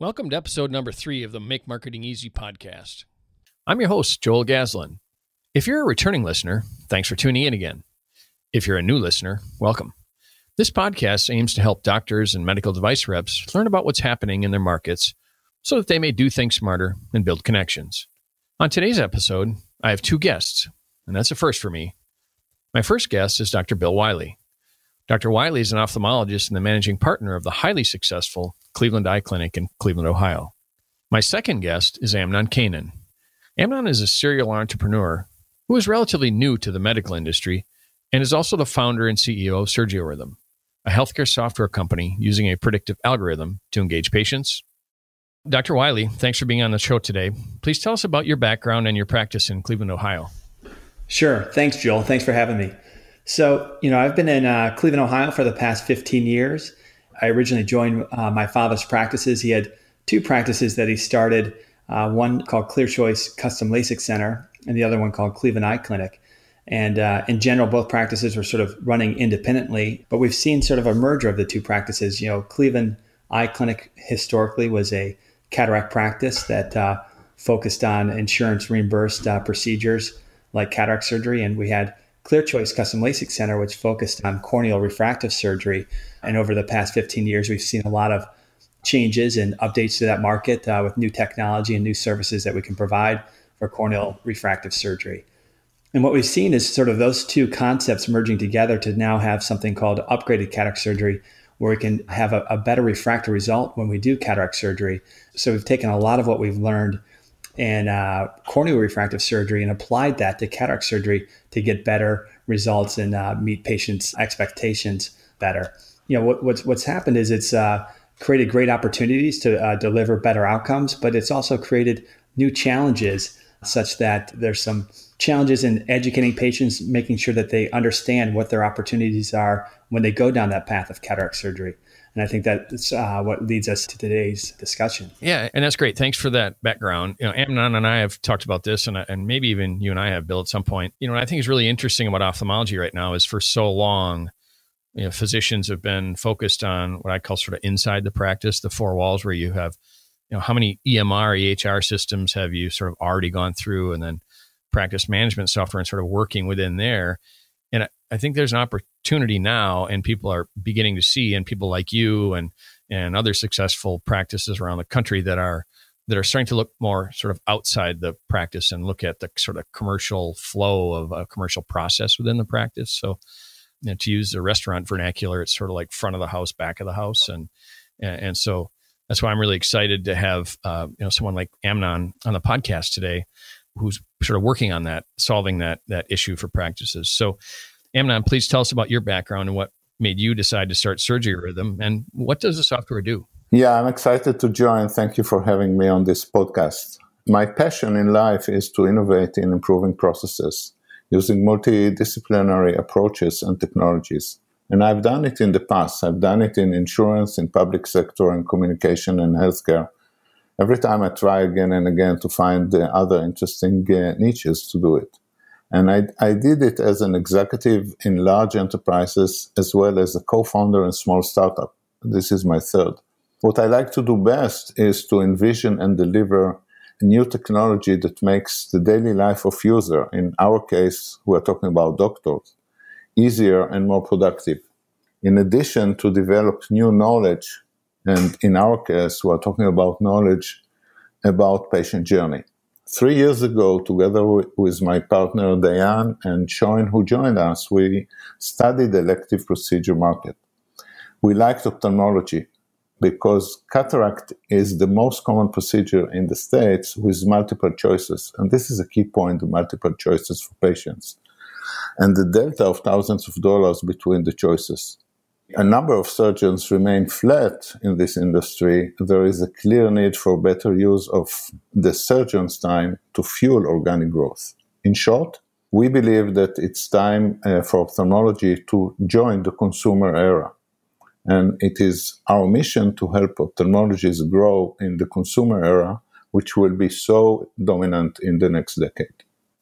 Welcome to episode number three of the Make Marketing Easy podcast. I'm your host, Joel Gaslin. If you're a returning listener, thanks for tuning in again. If you're a new listener, welcome. This podcast aims to help doctors and medical device reps learn about what's happening in their markets so that they may do things smarter and build connections. On today's episode, I have two guests, and that's a first for me. My first guest is Dr. Bill Wiley. Dr. Wiley is an ophthalmologist and the managing partner of the highly successful Cleveland Eye Clinic in Cleveland, Ohio. My second guest is Amnon Kanan. Amnon is a serial entrepreneur who is relatively new to the medical industry and is also the founder and CEO of SurgiRhythm, a healthcare software company using a predictive algorithm to engage patients. Dr. Wiley, thanks for being on the show today. Please tell us about your background and your practice in Cleveland, Ohio. Sure. Thanks, Joel. Thanks for having me. So, you know, I've been in uh, Cleveland, Ohio for the past 15 years. I originally joined uh, my father's practices. He had two practices that he started uh, one called Clear Choice Custom LASIK Center, and the other one called Cleveland Eye Clinic. And uh, in general, both practices were sort of running independently, but we've seen sort of a merger of the two practices. You know, Cleveland Eye Clinic historically was a cataract practice that uh, focused on insurance reimbursed uh, procedures like cataract surgery, and we had Clear Choice Custom LASIK Center, which focused on corneal refractive surgery. And over the past 15 years, we've seen a lot of changes and updates to that market uh, with new technology and new services that we can provide for corneal refractive surgery. And what we've seen is sort of those two concepts merging together to now have something called upgraded cataract surgery, where we can have a, a better refractive result when we do cataract surgery. So we've taken a lot of what we've learned and uh, corneal refractive surgery and applied that to cataract surgery to get better results and uh, meet patients' expectations better. You know, what, what's what's happened is it's uh, created great opportunities to uh, deliver better outcomes, but it's also created new challenges such that there's some challenges in educating patients, making sure that they understand what their opportunities are when they go down that path of cataract surgery. And I think that's uh, what leads us to today's discussion. Yeah, and that's great. Thanks for that background. You know, Amnon and I have talked about this, and, and maybe even you and I have, Bill, at some point. You know, I think is really interesting about ophthalmology right now is for so long, you know, physicians have been focused on what I call sort of inside the practice, the four walls where you have, you know, how many EMR, EHR systems have you sort of already gone through, and then practice management software and sort of working within there. And I think there's an opportunity now, and people are beginning to see, and people like you and and other successful practices around the country that are that are starting to look more sort of outside the practice and look at the sort of commercial flow of a commercial process within the practice. So, you know, to use the restaurant vernacular, it's sort of like front of the house, back of the house, and and, and so that's why I'm really excited to have uh, you know someone like Amnon on the podcast today who's sort of working on that, solving that that issue for practices. So, Amnon, please tell us about your background and what made you decide to start SurgiRhythm, and what does the software do? Yeah, I'm excited to join. Thank you for having me on this podcast. My passion in life is to innovate in improving processes using multidisciplinary approaches and technologies. And I've done it in the past. I've done it in insurance, in public sector, in communication and healthcare every time I try again and again to find uh, other interesting uh, niches to do it. And I, I did it as an executive in large enterprises as well as a co founder in small startup. This is my third. What I like to do best is to envision and deliver new technology that makes the daily life of user, in our case, we are talking about doctors, easier and more productive. In addition to develop new knowledge and in our case, we are talking about knowledge about patient journey. Three years ago, together with my partner Diane and Sean, who joined us, we studied elective procedure market. We liked ophthalmology because cataract is the most common procedure in the States with multiple choices. And this is a key point multiple choices for patients. And the delta of thousands of dollars between the choices a number of surgeons remain flat in this industry, there is a clear need for better use of the surgeon's time to fuel organic growth. In short, we believe that it's time uh, for ophthalmology to join the consumer era. And it is our mission to help ophthalmologists grow in the consumer era, which will be so dominant in the next decade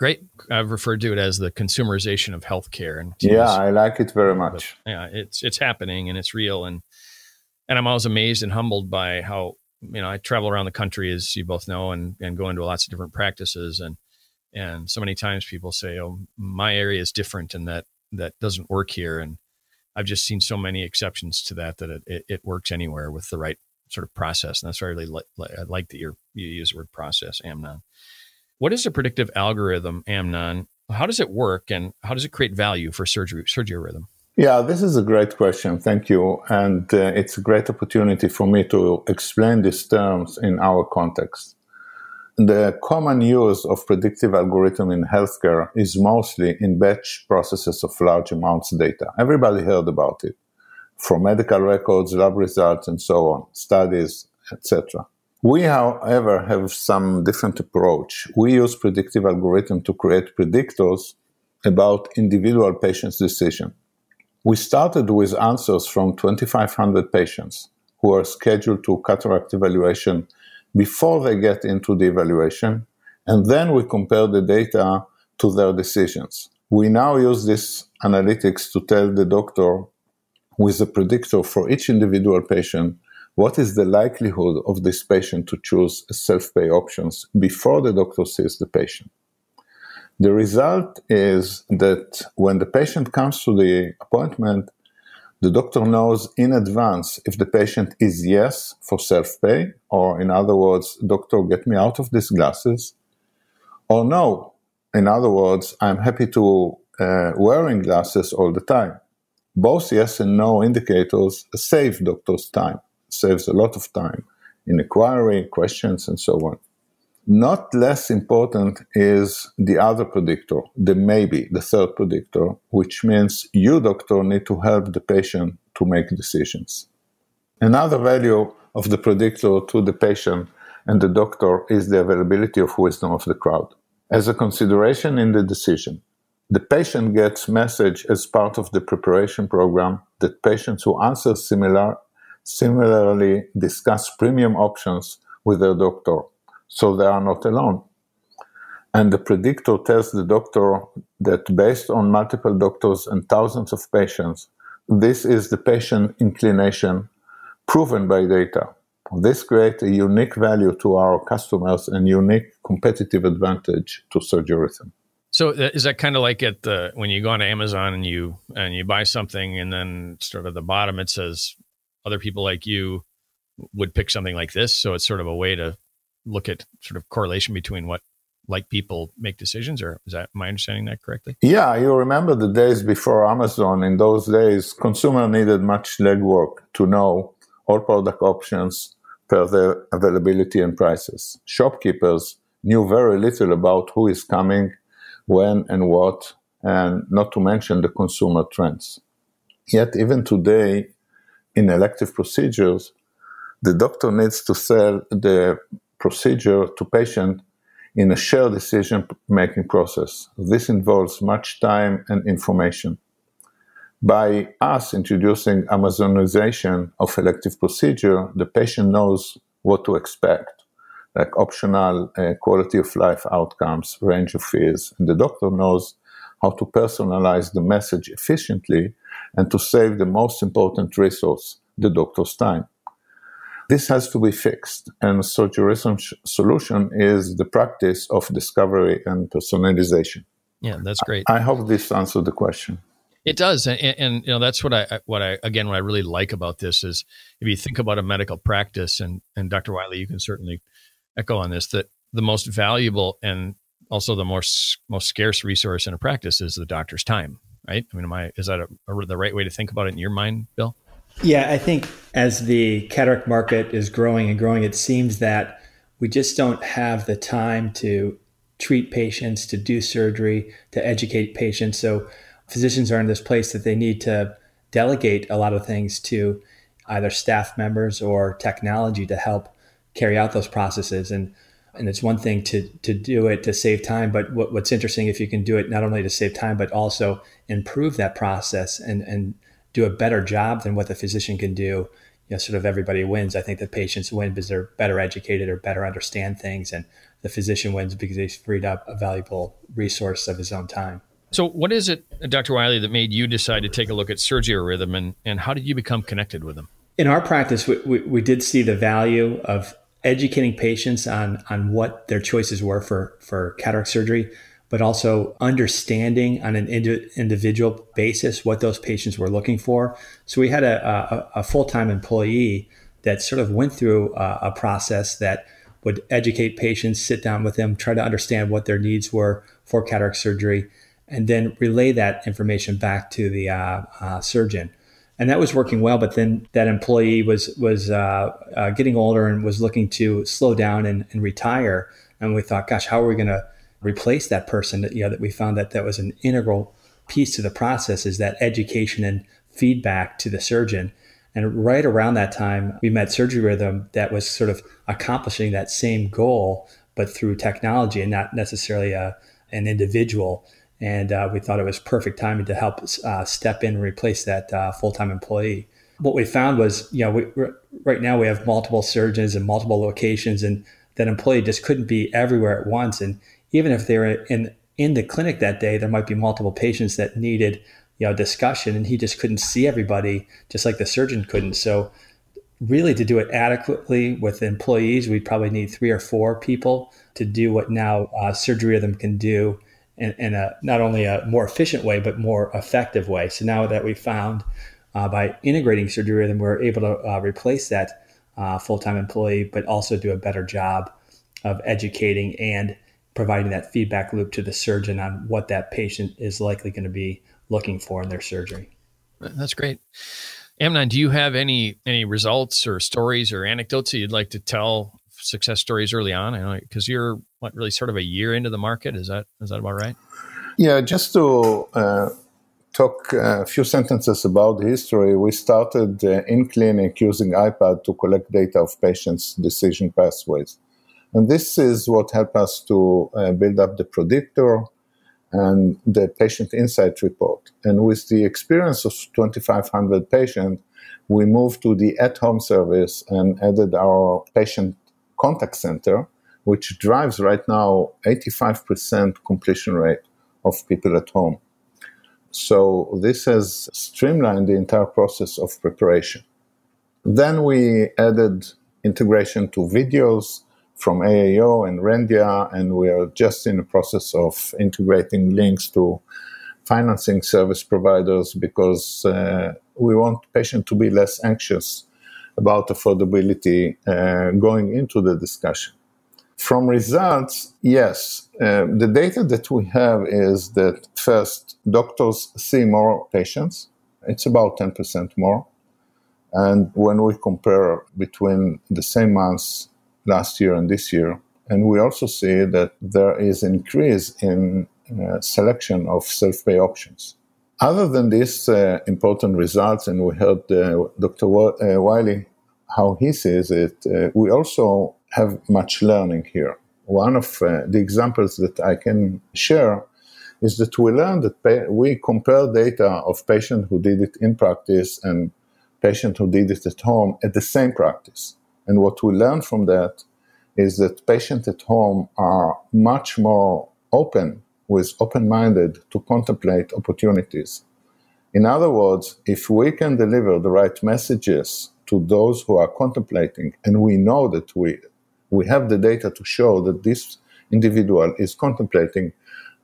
great. I've referred to it as the consumerization of healthcare. And yeah, I like it very much. But, yeah, it's it's happening and it's real, and and I'm always amazed and humbled by how you know, I travel around the country, as you both know, and and go into lots of different practices, and and so many times people say, "Oh, my area is different, and that that doesn't work here." And I've just seen so many exceptions to that that it, it, it works anywhere with the right sort of process, and that's why I really li- I like that you you use the word process, Amnon. What is a predictive algorithm, Amnon? How does it work, and how does it create value for surgery SurgiRhythm? Yeah, this is a great question. Thank you. And uh, it's a great opportunity for me to explain these terms in our context. The common use of predictive algorithm in healthcare is mostly in batch processes of large amounts of data. Everybody heard about it from medical records, lab results, and so on, studies, etc. We, however, have some different approach. We use predictive algorithm to create predictors about individual patients' decision. We started with answers from 2,500 patients who are scheduled to cataract evaluation before they get into the evaluation, and then we compare the data to their decisions. We now use this analytics to tell the doctor with a predictor for each individual patient what is the likelihood of this patient to choose self-pay options before the doctor sees the patient. The result is that when the patient comes to the appointment, the doctor knows in advance if the patient is yes for self-pay, or in other words, doctor, get me out of these glasses, or no. In other words, I'm happy to uh, wearing glasses all the time. Both yes and no indicators save doctor's time, saves a lot of time in inquiry, questions, and so on. Not less important is the other predictor, the maybe, the third predictor, which means you, doctor, need to help the patient to make decisions. Another value of the predictor to the patient and the doctor is the availability of wisdom of the crowd. As a consideration in the decision, the patient gets message as part of the preparation program that patients who answer similar, similarly discuss premium options with their doctor so they are not alone. And the predictor tells the doctor that based on multiple doctors and thousands of patients, this is the patient inclination proven by data. This creates a unique value to our customers and unique competitive advantage to SurgiRhythm. So uh, is that kind of like at the when you go on Amazon and you and you buy something and then sort of at the bottom it says other people like you would pick something like this. So it's sort of a way to look at sort of correlation between what like people make decisions or is that my understanding that correctly? Yeah you remember the days before amazon. In those days consumer needed much legwork to know all product options per their availability and prices. Shopkeepers knew very little about who is coming when and what and not to mention the consumer trends. Yet even today in elective procedures the doctor needs to sell the procedure to patient in a shared decision making process. This involves much time and information. By us introducing Amazonization of elective procedure, the patient knows what to expect, like optional uh, quality of life outcomes, range of fees, and the doctor knows how to personalize the message efficiently and to save the most important resource, the doctor's time. This has to be fixed, and SurgiRhythm's solution is the practice of discovery and personalization. Yeah, that's great. I, I hope this answered the question. It does, and, and, you know that's what I what I again what I really like about this is if you think about a medical practice, and and Dr. Wiley, you can certainly echo on this that the most valuable and also the most most scarce resource in a practice is the doctor's time, right? I mean, am I is that a, a, the right way to think about it in your mind, Bill? Yeah, I think as the cataract market is growing and growing, it seems that we just don't have the time to treat patients, to do surgery, to educate patients. So physicians are in this place that they need to delegate a lot of things to either staff members or technology to help carry out those processes. And and it's one thing to to do it to save time, but what, what's interesting if you can do it not only to save time but also improve that process and and do a better job than what the physician can do, you know, sort of everybody wins. I think the patients win because they're better educated or better understand things, and the physician wins because he's freed up a valuable resource of his own time. So, what is it, Dr. Wiley, that made you decide to take a look at SurgiRhythm, and, and how did you become connected with them? In our practice, we, we, we did see the value of educating patients on, on what their choices were for, for cataract surgery, but also understanding on an indi- individual basis what those patients were looking for. So we had a, a, a full time employee that sort of went through a, a process that would educate patients, sit down with them, try to understand what their needs were for cataract surgery, and then relay that information back to the uh, uh, surgeon. And that was working well, but then that employee was was uh, uh getting older and was looking to slow down and, and retire. And we thought, gosh, how are we going to replace that person? That you know, that we found that that was an integral piece to the process is that education and feedback to the surgeon. And right around that time, we met SurgiRhythm that was sort of accomplishing that same goal, but through technology and not necessarily a, an individual. And uh, we thought it was perfect timing to help uh, step in and replace that uh, full time employee. What we found was, you know, we, right now we have multiple surgeons and multiple locations, and that employee just couldn't be everywhere at once. And even if they were in in the clinic that day, there might be multiple patients that needed you know discussion and he just couldn't see everybody just like the surgeon couldn't. So really to do it adequately with employees we'd probably need three or four people to do what now uh, SurgiRhythm can do in, in, a not only a more efficient way but more effective way. So now that we found uh, by integrating SurgiRhythm we're able to uh, replace that uh, full-time employee but also do a better job of educating and providing that feedback loop to the surgeon on what that patient is likely going to be looking for in their surgery. That's great. Amnon, do you have any any results or stories or anecdotes that you'd like to tell success stories early on? I know because you're what really sort of a year into the market. Is that is that about right? Yeah, just to uh, talk a few sentences about the history. We started uh, in clinic using iPad to collect data of patients' decision pathways, and this is what helped us to uh, build up the predictor and the patient insight report. And with the experience of 2,500 patients, we moved to the at home service and added our patient contact center, which drives right now 85% completion rate of people at home. So this has streamlined the entire process of preparation. Then we added integration to videos from AAO and Rendia, and we are just in the process of integrating links to financing service providers because uh, we want patients to be less anxious about affordability uh, going into the discussion. From results, yes, uh, the data that we have is that first, doctors see more patients. It's about 10% more. And when we compare between the same months last year and this year. And we also see that there is increase in uh, selection of self-pay options. Other than these uh, important results, and we heard uh, Dr. Uh, Wiley how he sees it, uh, we also have much learning here. One of uh, the examples that I can share is that we learned that pa- we compare data of patients who did it in practice and patients who did it at home at the same practice. And what we learn from that is that patients at home are much more open, with open-minded to contemplate opportunities. In other words, if we can deliver the right messages to those who are contemplating, and we know that we we have the data to show that this individual is contemplating,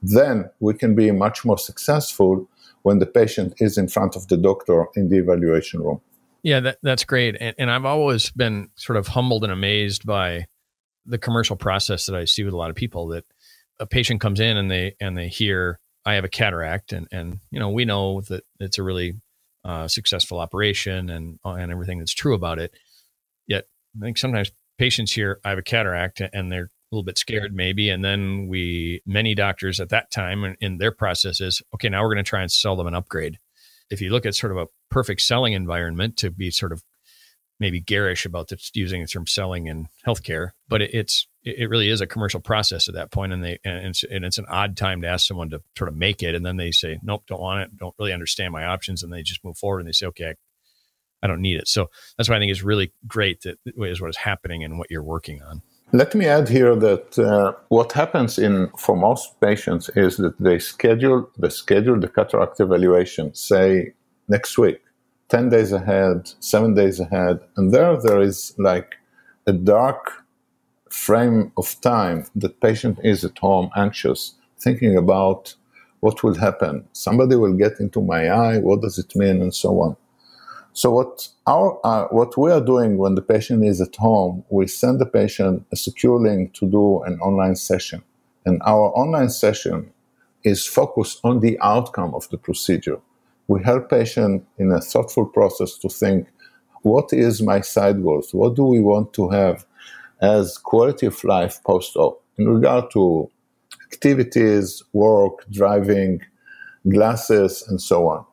then we can be much more successful when the patient is in front of the doctor in the evaluation room. Yeah, that, that's great. And, and I've always been sort of humbled and amazed by the commercial process that I see with a lot of people that a patient comes in and they and they hear I have a cataract and and you know we know that it's a really uh, successful operation and uh, and everything that's true about it. Yet I think sometimes patients hear I have a cataract and they're a little bit scared maybe and then we many doctors at that time in, in their process is okay now we're going to try and sell them an upgrade if you look at sort of a perfect selling environment to be sort of maybe garish about using the term selling in healthcare, but it, it's it really is a commercial process at that point, and they and it's, and it's an odd time to ask someone to sort of make it, and then they say nope, don't want it, don't really understand my options, and they just move forward and they say okay, I, I don't need it. So that's why I think is really great that is what is happening and what you're working on. Let me add here that uh, what happens in for most patients is that they schedule they schedule the cataract evaluation, say next week, 10 days ahead, seven days ahead. And there, there is like a dark frame of time that patient is at home anxious, thinking about what will happen. Somebody will get into my eye. What does it mean? And so on. So what our uh, what we are doing when the patient is at home, we send the patient a secure link to do an online session, and our online session is focused on the outcome of the procedure. We help patient in a thoughtful process to think, what is my side goals? What do we want to have as quality of life post-op in regard to activities, work, driving, glasses, and so on.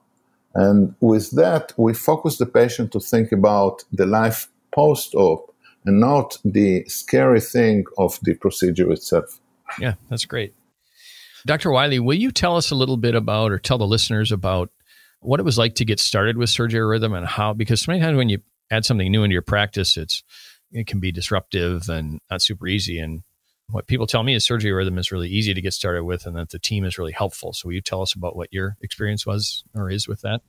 And with that, we focus the patient to think about the life post-op and not the scary thing of the procedure itself. Yeah, that's great. Dr. Wiley, will you tell us a little bit about or tell the listeners about what it was like to get started with SurgiRhythm and how because so many times when you add something new into your practice, it's it can be disruptive and not super easy. And what people tell me is SurgiRhythm is really easy to get started with and that the team is really helpful. So will you tell us about what your experience was or is with that?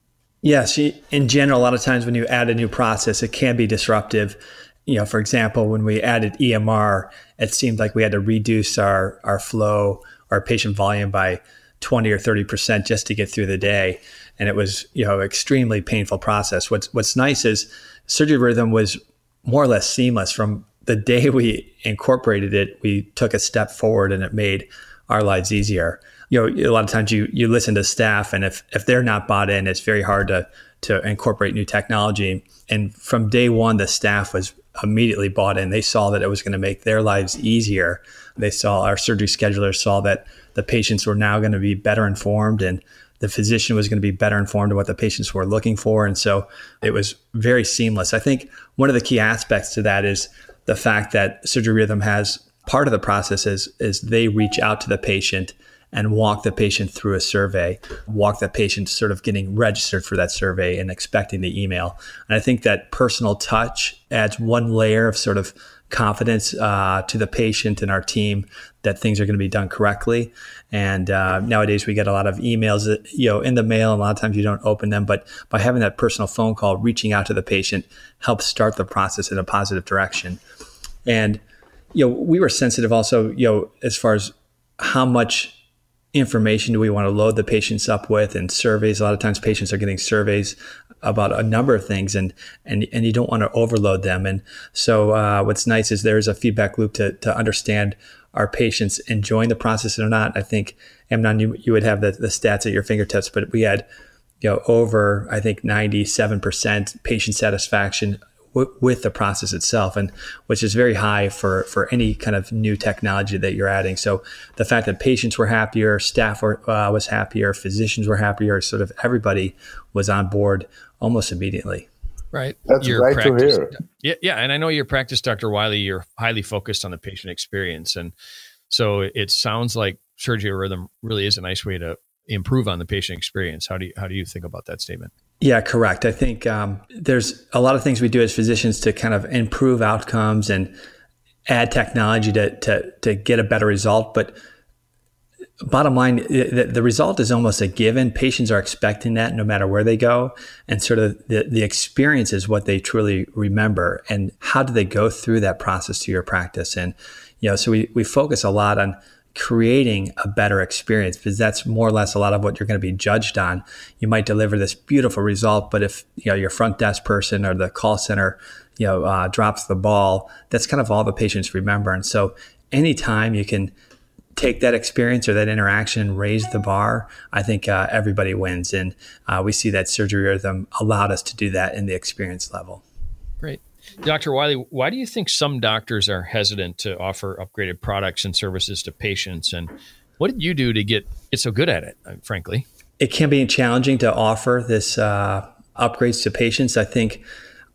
Yes. In general, a lot of times when you add a new process, it can be disruptive. You know, for example, when we added EMR, it seemed like we had to reduce our, our flow, our patient volume by 20 or 30% just to get through the day. And it was, you know, extremely painful process. What's, what's nice is SurgiRhythm was more or less seamless from the day we incorporated it, we took a step forward and it made our lives easier. You know, a lot of times you you listen to staff, and if if they're not bought in, it's very hard to to incorporate new technology. And from day one, the staff was immediately bought in. They saw that it was going to make their lives easier. They saw our surgery schedulers saw that the patients were now going to be better informed and the physician was going to be better informed of what the patients were looking for. And so it was very seamless. I think one of the key aspects to that is the fact that SurgiRhythm has part of the process is, is they reach out to the patient and walk the patient through a survey, walk the patient sort of getting registered for that survey and expecting the email. And I think that personal touch adds one layer of sort of confidence uh, to the patient and our team that things are going to be done correctly. And uh, nowadays we get a lot of emails, that, you know, in the mail. And a lot of times you don't open them, but by having that personal phone call, reaching out to the patient helps start the process in a positive direction. And you know, we were sensitive also, you know, as far as how much information do we want to load the patients up with and surveys? A lot of times patients are getting surveys about a number of things and and and you don't want to overload them. And so uh, what's nice is there's a feedback loop to, to understand are patients enjoying the process or not? I think amnon you, you would have the, the stats at your fingertips but we had you know over i think 97% patient satisfaction w- with the process itself, and which is very high for for any kind of new technology that you're adding. So the fact that patients were happier, staff were, uh, was happier, physicians were happier, sort of everybody was on board almost immediately. Right. That's your right practice, to hear. Yeah, yeah, and I know your practice, Dr. Wiley. You're highly focused on the patient experience, and so it sounds like SurgiRhythm really is a nice way to improve on the patient experience. How do you how do you think about that statement? Yeah, correct. I think um, there's a lot of things we do as physicians to kind of improve outcomes and add technology to, to, to get a better result. But bottom line, the, the result is almost a given. Patients are expecting that no matter where they go. And sort of the, the experience is what they truly remember. And how do they go through that process to your practice? And, you know, so we, we focus a lot on creating a better experience because that's more or less a lot of what you're going to be judged on. You might deliver this beautiful result, but if you know your front desk person or the call center, you know, uh, drops the ball, that's kind of all the patients remember. And so, anytime you can take that experience or that interaction, raise the bar, I think uh, everybody wins. And uh, we see that SurgiRhythm allowed us to do that in the experience level. Dr. Wiley, why do you think some doctors are hesitant to offer upgraded products and services to patients? And what did you do to get, get so good at it, uh, frankly? It can be challenging to offer this uh, upgrades to patients. I think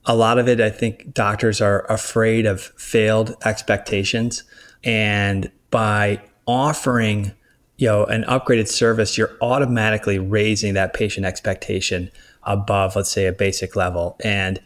a lot of it, I think doctors are afraid of failed expectations. And by offering you know an upgraded service, you're automatically raising that patient expectation above, let's say, a basic level. And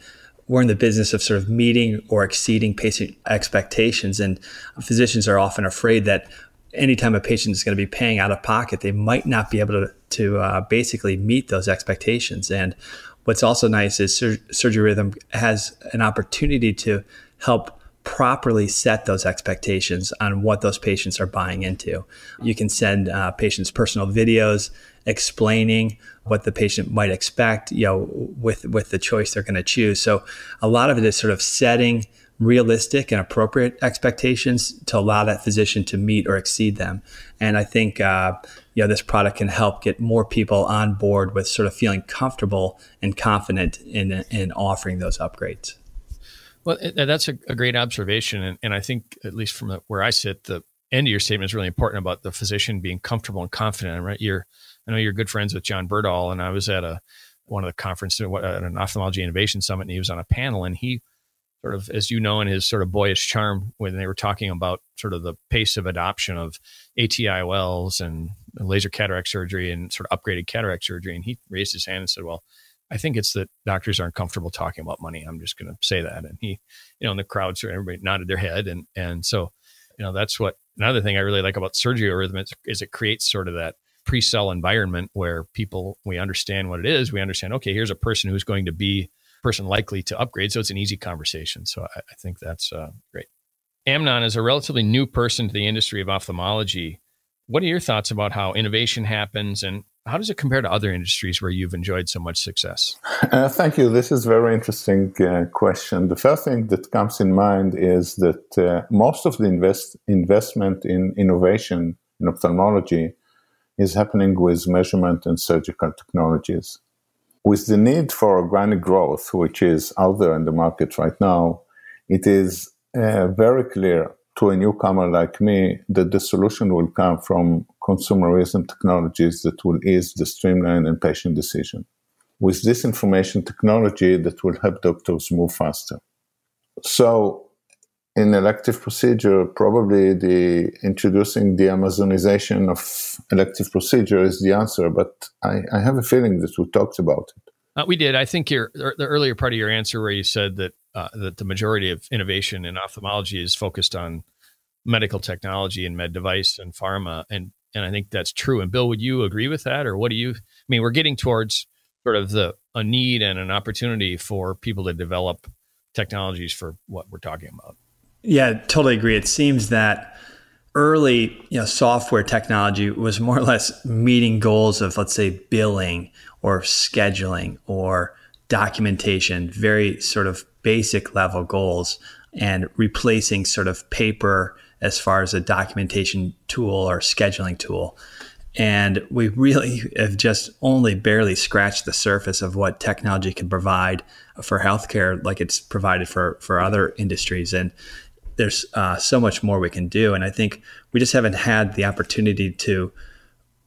we're in the business of sort of meeting or exceeding patient expectations. And physicians are often afraid that anytime a patient is going to be paying out of pocket, they might not be able to, to uh, basically meet those expectations. And what's also nice is Sur- SurgiRhythm has an opportunity to help properly set those expectations on what those patients are buying into. You can send uh, patients personal videos explaining what the patient might expect, you know, with with the choice they're going to choose. So a lot of it is sort of setting realistic and appropriate expectations to allow that physician to meet or exceed them. And I think uh, you know this product can help get more people on board with sort of feeling comfortable and confident in in offering those upgrades. Well, that's a, a great observation, and, and, I think at least from where I sit, the end of your statement is really important about the physician being comfortable and confident. Right? You're, I know you're good friends with John Berdahl, and I was at a one of the conferences at an ophthalmology innovation summit, and he was on a panel, and he sort of, as you know, in his sort of boyish charm, when they were talking about sort of the pace of adoption of ATIOLs and laser cataract surgery and sort of upgraded cataract surgery, and he raised his hand and said, "Well." I think it's that doctors aren't comfortable talking about money. I'm just going to say that. And he, you know, in the crowd, so everybody nodded their head. And, and so, you know, that's what another thing I really like about SurgiRhythm is, it creates sort of that pre-sell environment where people, we understand what it is. We understand, okay, here's a person who's going to be person likely to upgrade. So it's an easy conversation. So I, I think that's uh, great. Amnon is a relatively new person to the industry of ophthalmology. What are your thoughts about how innovation happens and how does it compare to other industries where you've enjoyed so much success? Uh, thank you. This is a very interesting uh, question. The first thing that comes in mind is that uh, most of the invest- investment in innovation in ophthalmology is happening with measurement and surgical technologies. With the need for organic growth, which is out there in the market right now, it is uh, very clear to a newcomer like me that the solution will come from consumerism technologies that will ease the streamline and patient decision. With this information technology that will help doctors move faster. So in elective procedure, probably the introducing the Amazonization of elective procedure is the answer, but I, I have a feeling that we talked about it. Uh, we did. I think your the earlier part of your answer where you said that uh, that the majority of innovation in ophthalmology is focused on medical technology and med device and pharma, and and I think that's true. And Bill, would you agree with that, or what do you? I mean, we're getting towards sort of the a need and an opportunity for people to develop technologies for what we're talking about. Yeah, totally agree. It seems that early you know, software technology was more or less meeting goals of, let's say, billing or scheduling or documentation, very sort of basic level goals, and replacing sort of paper as far as a documentation tool or scheduling tool. And we really have just only barely scratched the surface of what technology can provide for healthcare, like it's provided for, for other industries. And there's uh, so much more we can do. And I think we just haven't had the opportunity to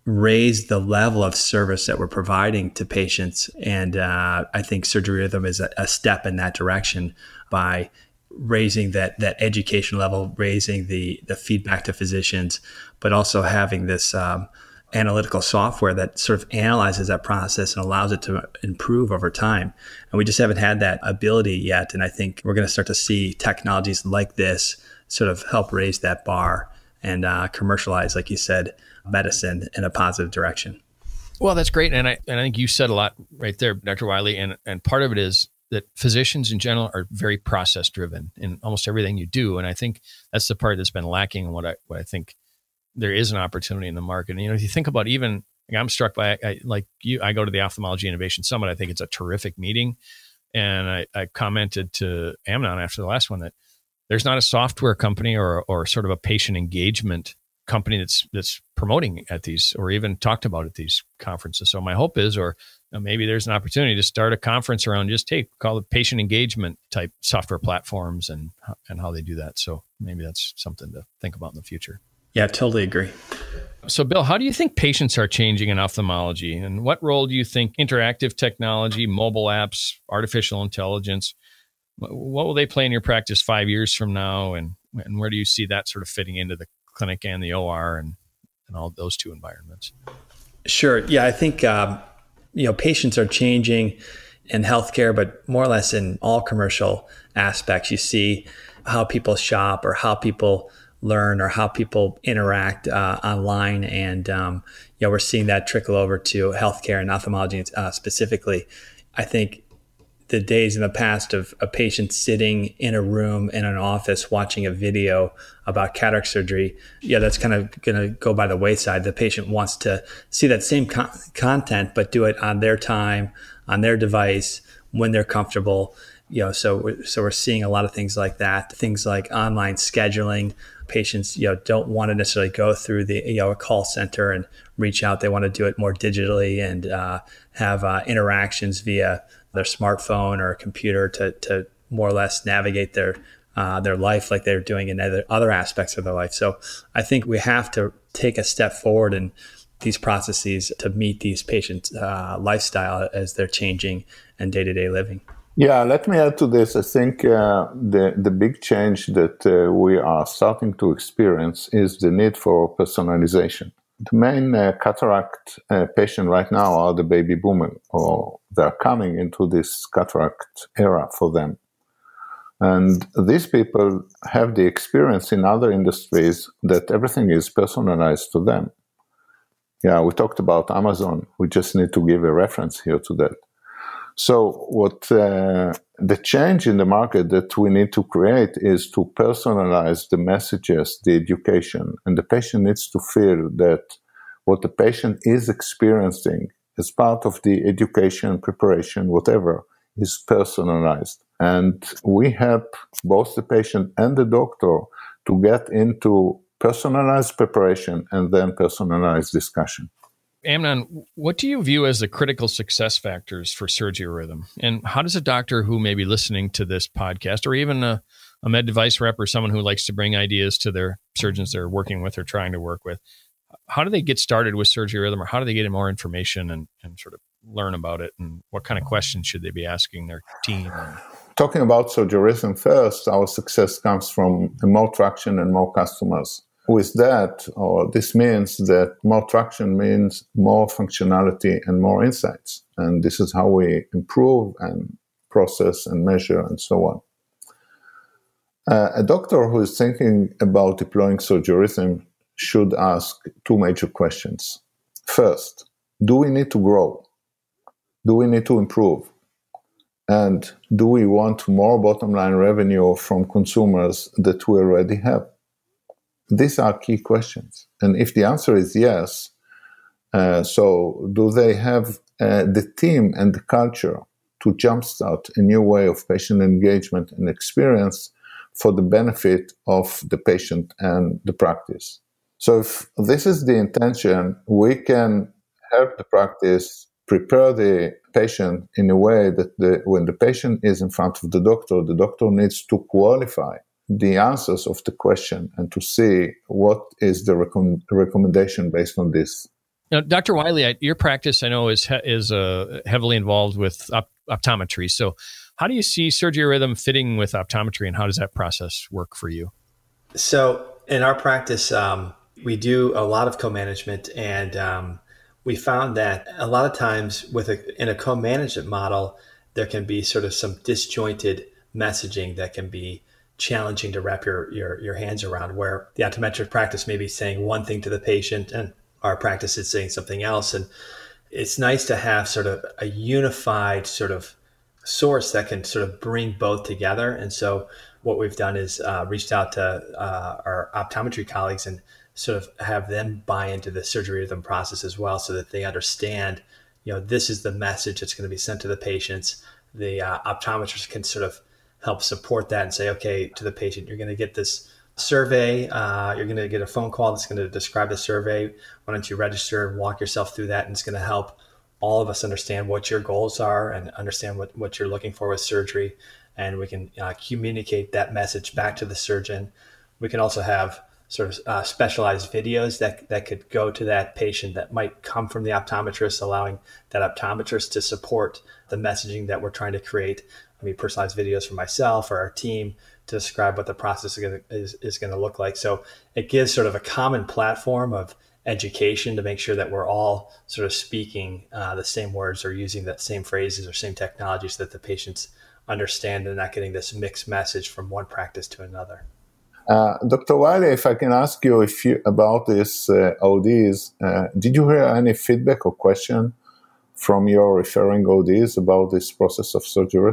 raise the level of service that we're providing to patients. And uh, I think SurgiRhythm is a, a, step in that direction by raising that that education level, raising the the feedback to physicians, but also having this. Um, analytical software that sort of analyzes that process and allows it to improve over time. And we just haven't had that ability yet. And I think we're going to start to see technologies like this sort of help raise that bar and uh, commercialize, like you said, medicine in a positive direction. Well, that's great. And I, and I think you said a lot right there, Dr. Wiley. And, and part of it is that physicians in general are very process driven in almost everything you do. And I think that's the part that's been lacking and what I, what I think there is an opportunity in the market. And, you know, if you think about even, like I'm struck by, I, like you, I go to the Ophthalmology Innovation Summit. I think it's a terrific meeting. And I, I commented to Amnon after the last one that there's not a software company or, or sort of a patient engagement company that's that's promoting at these or even talked about at these conferences. So my hope is, or maybe there's an opportunity to start a conference around just take call it patient engagement type software platforms and and how they do that. So maybe that's something to think about in the future. Yeah, totally agree. So, Bill, how do you think patients are changing in ophthalmology? And what role do you think interactive technology, mobile apps, artificial intelligence, what will they play in your practice five years from now? And, and where do you see that sort of fitting into the clinic and the OR and, and all those two environments? Sure. Yeah, I think, um, you know, patients are changing in healthcare, but more or less in all commercial aspects. You see how people shop or how people learn or how people interact uh, online. And, um, you know, we're seeing that trickle over to healthcare and ophthalmology uh, specifically. I think the days in the past of a patient sitting in a room in an office watching a video about cataract surgery, yeah, that's kind of going to go by the wayside. The patient wants to see that same con- content, but do it on their time, on their device, when they're comfortable. You know, so so we're seeing a lot of things like that. Things like online scheduling. Patients, you know, don't want to necessarily go through the you know a call center and reach out. They want to do it more digitally and uh, have uh, interactions via their smartphone or computer to, to more or less navigate their uh, their life like they're doing in other, other aspects of their life. So I think we have to take a step forward in these processes to meet these patients' uh, lifestyle as they're changing and day to day living. Yeah, let me add to this. I think uh, the the big change that uh, we are starting to experience is the need for personalization. The main uh, cataract uh, patient right now are the baby boomer, or they're coming into this cataract era for them. And these people have the experience in other industries that everything is personalized to them. Yeah, we talked about Amazon. We just need to give a reference here to that. So, what uh, the change in the market that we need to create is to personalize the messages, the education, and the patient needs to feel that what the patient is experiencing as part of the education, preparation, whatever, is personalized. And we help both the patient and the doctor to get into personalized preparation and then personalized discussion. Amnon, what do you view as the critical success factors for SurgiRhythm, And how does a doctor who may be listening to this podcast, or even a, a med device rep or someone who likes to bring ideas to their surgeons they're working with or trying to work with, how do they get started with SurgiRhythm, or how do they get more information and, and sort of learn about it? And what kind of questions should they be asking their team? Talking about SurgiRhythm first, our success comes from more traction and more customers with that, or this means that more traction means more functionality and more insights. And this is how we improve and process and measure and so on. Uh, a doctor who is thinking about deploying SurgiRhythm should ask two major questions. First, do we need to grow? Do we need to improve? And do we want more bottom line revenue from consumers that we already have? These are key questions. And if the answer is yes, uh, so do they have uh, the team and the culture to jumpstart a new way of patient engagement and experience for the benefit of the patient and the practice? So if this is the intention, we can help the practice prepare the patient in a way that the, when the patient is in front of the doctor, the doctor needs to qualify the answers of the question and to see what is the recom- recommendation based on this. Now, Dr. Wiley, your practice I know is he- is uh, heavily involved with op- optometry. So, how do you see SurgiRhythm fitting with optometry, and how does that process work for you? So, in our practice, um, we do a lot of co-management, and um, we found that a lot of times with a, in a co-management model, there can be sort of some disjointed messaging that can be challenging to wrap your, your, your hands around where the optometric practice may be saying one thing to the patient and our practice is saying something else. And it's nice to have sort of a unified sort of source that can sort of bring both together. And so what we've done is uh, reached out to uh, our optometry colleagues and sort of have them buy into the SurgiRhythm process as well so that they understand, you know, this is the message that's going to be sent to the patients. The uh, optometrist can sort of help support that and say, okay, to the patient, you're going to get this survey. Uh, you're going to get a phone call that's going to describe the survey. Why don't you register and walk yourself through that? And it's going to help all of us understand what your goals are and understand what, what you're looking for with surgery. And we can uh, communicate that message back to the surgeon. We can also have sort of uh, specialized videos that, that could go to that patient that might come from the optometrist, allowing that optometrist to support the messaging that we're trying to create I mean, personalized videos for myself or our team to describe what the process is is, going to look like. So it gives sort of a common platform of education to make sure that we're all sort of speaking uh, the same words or using that same phrases or same technologies that the patients understand and not getting this mixed message from one practice to another. Uh, Dr. Wiley, if I can ask you if you about these uh, ODs, uh, did you hear any feedback or question from your referring ODs about this process of surgery?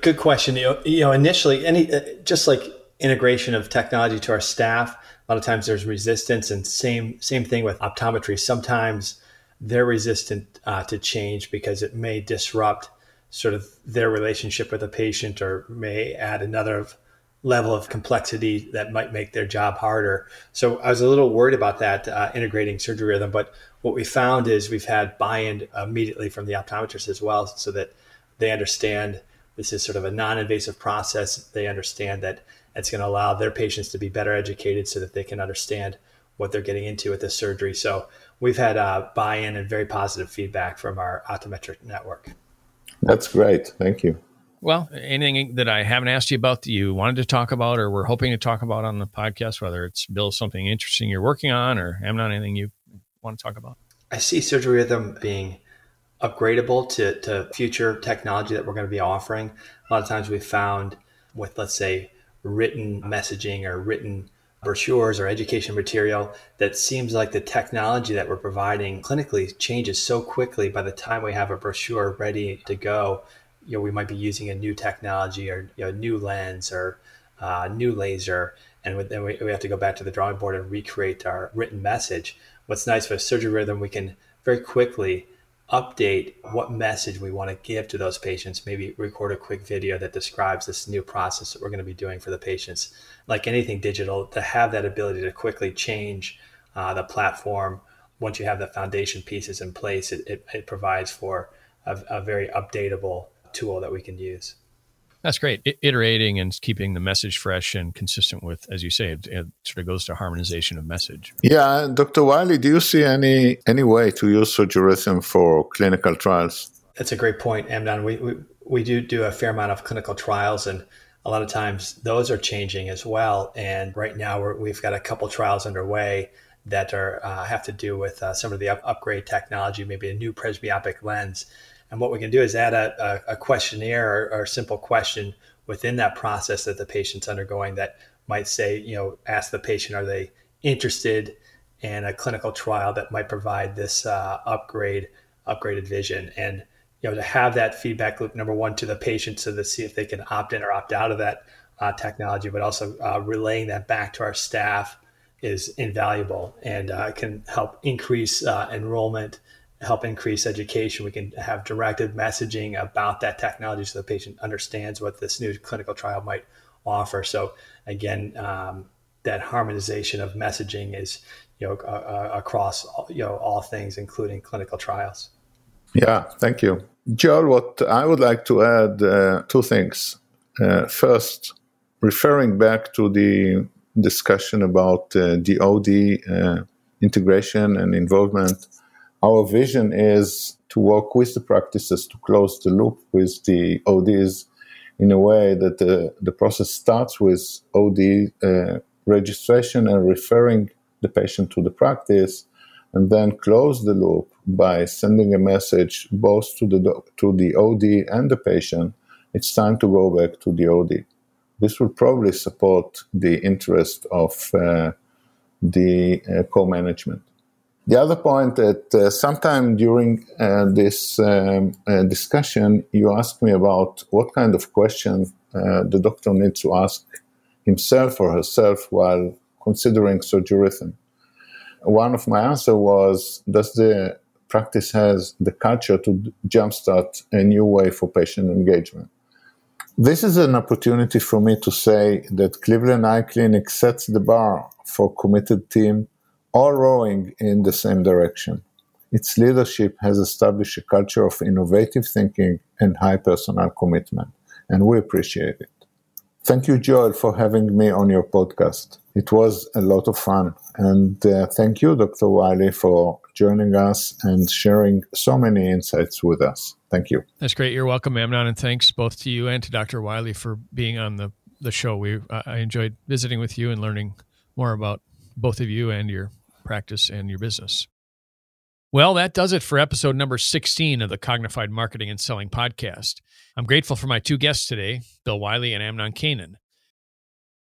Good question. You know, initially, any uh, just like integration of technology to our staff, a lot of times there's resistance, and same same thing with optometry. Sometimes they're resistant uh, to change because it may disrupt sort of their relationship with a patient or may add another level of complexity that might make their job harder. So I was a little worried about that uh, integrating SurgiRhythm, but what we found is we've had buy-in immediately from the optometrists as well, so that they understand this is sort of a non-invasive process. They understand that it's going to allow their patients to be better educated, so that they can understand what they're getting into with this surgery. So we've had uh, buy-in and very positive feedback from our optometric network. That's great. Thank you. Well, anything that I haven't asked you about that you wanted to talk about or we're hoping to talk about on the podcast, whether it's Bill something interesting you're working on or Amnon anything you want to talk about? I see SurgiRhythm being upgradable to, to future technology that we're going to be offering. A lot of times we've found with, let's say, written messaging or written brochures or education material that seems like the technology that we're providing clinically changes so quickly by the time we have a brochure ready to go you know we might be using a new technology or you know, new lens or uh, new laser and then we, we have to go back to the drawing board and recreate our written message what's nice with SurgiRhythm we can very quickly update what message we want to give to those patients maybe record a quick video that describes this new process that we're going to be doing for the patients like anything digital to have that ability to quickly change uh, the platform once you have the foundation pieces in place it, it, it provides for a, a very updatable tool that we can use. That's great. I- iterating and keeping the message fresh and consistent with, as you say, it, it, sort of goes to harmonization of message. Yeah, Dr. Wiley, do you see any any way to use rhythm for clinical trials? That's a great point, Amnon. We, we we do do a fair amount of clinical trials, and a lot of times those are changing as well. And right now we have got a couple trials underway that are uh, have to do with uh, some of the up- upgrade technology, maybe a new presbyopic lens and what we can do is add a, a, questionnaire or, or, a simple question within that process that the patient's undergoing that might say, you know, ask the patient, are they interested in a clinical trial that might provide this uh, upgrade, upgraded vision? And, you know, to have that feedback loop, number one, to the patient so to see if they can opt in or opt out of that uh, technology, but also uh, relaying that back to our staff is invaluable and uh, can help increase uh, enrollment help increase education. We can have directed messaging about that technology so the patient understands what this new clinical trial might offer. So again, um, that harmonization of messaging is you know uh, across you know all things, including clinical trials. Yeah, thank you, Joel. What I would like to add uh, two things. Uh, first, referring back to the discussion about uh, the OD uh, integration and involvement our vision is to work with the practices to close the loop with the ODs in a way that the, the process starts with OD uh, registration and referring the patient to the practice, and then close the loop by sending a message both to the to the OD and the patient. It's time to go back to the OD. This will probably support the interest of uh, the uh, co-management. The other point that uh, sometime during uh, this um, uh, discussion, you asked me about what kind of question uh, the doctor needs to ask himself or herself while considering SurgiRhythm. One of my answer was, does the practice has the culture to jumpstart a new way for patient engagement? This is an opportunity for me to say that Cleveland Eye Clinic sets the bar for committed team all rowing in the same direction. Its leadership has established a culture of innovative thinking and high personal commitment, and we appreciate it. Thank you, Joel, for having me on your podcast. It was a lot of fun. And uh, thank you, Dr. Wiley, for joining us and sharing so many insights with us. Thank you. That's great. You're welcome, Amnon, and thanks both to you and to Dr. Wiley for being on the, the show. We I enjoyed visiting with you and learning more about both of you and your practice, and your business. Well, that does it for episode number 16 of the Cognified Marketing and Selling Podcast. I'm grateful for my two guests today, Bill Wiley and Amnon Kanan.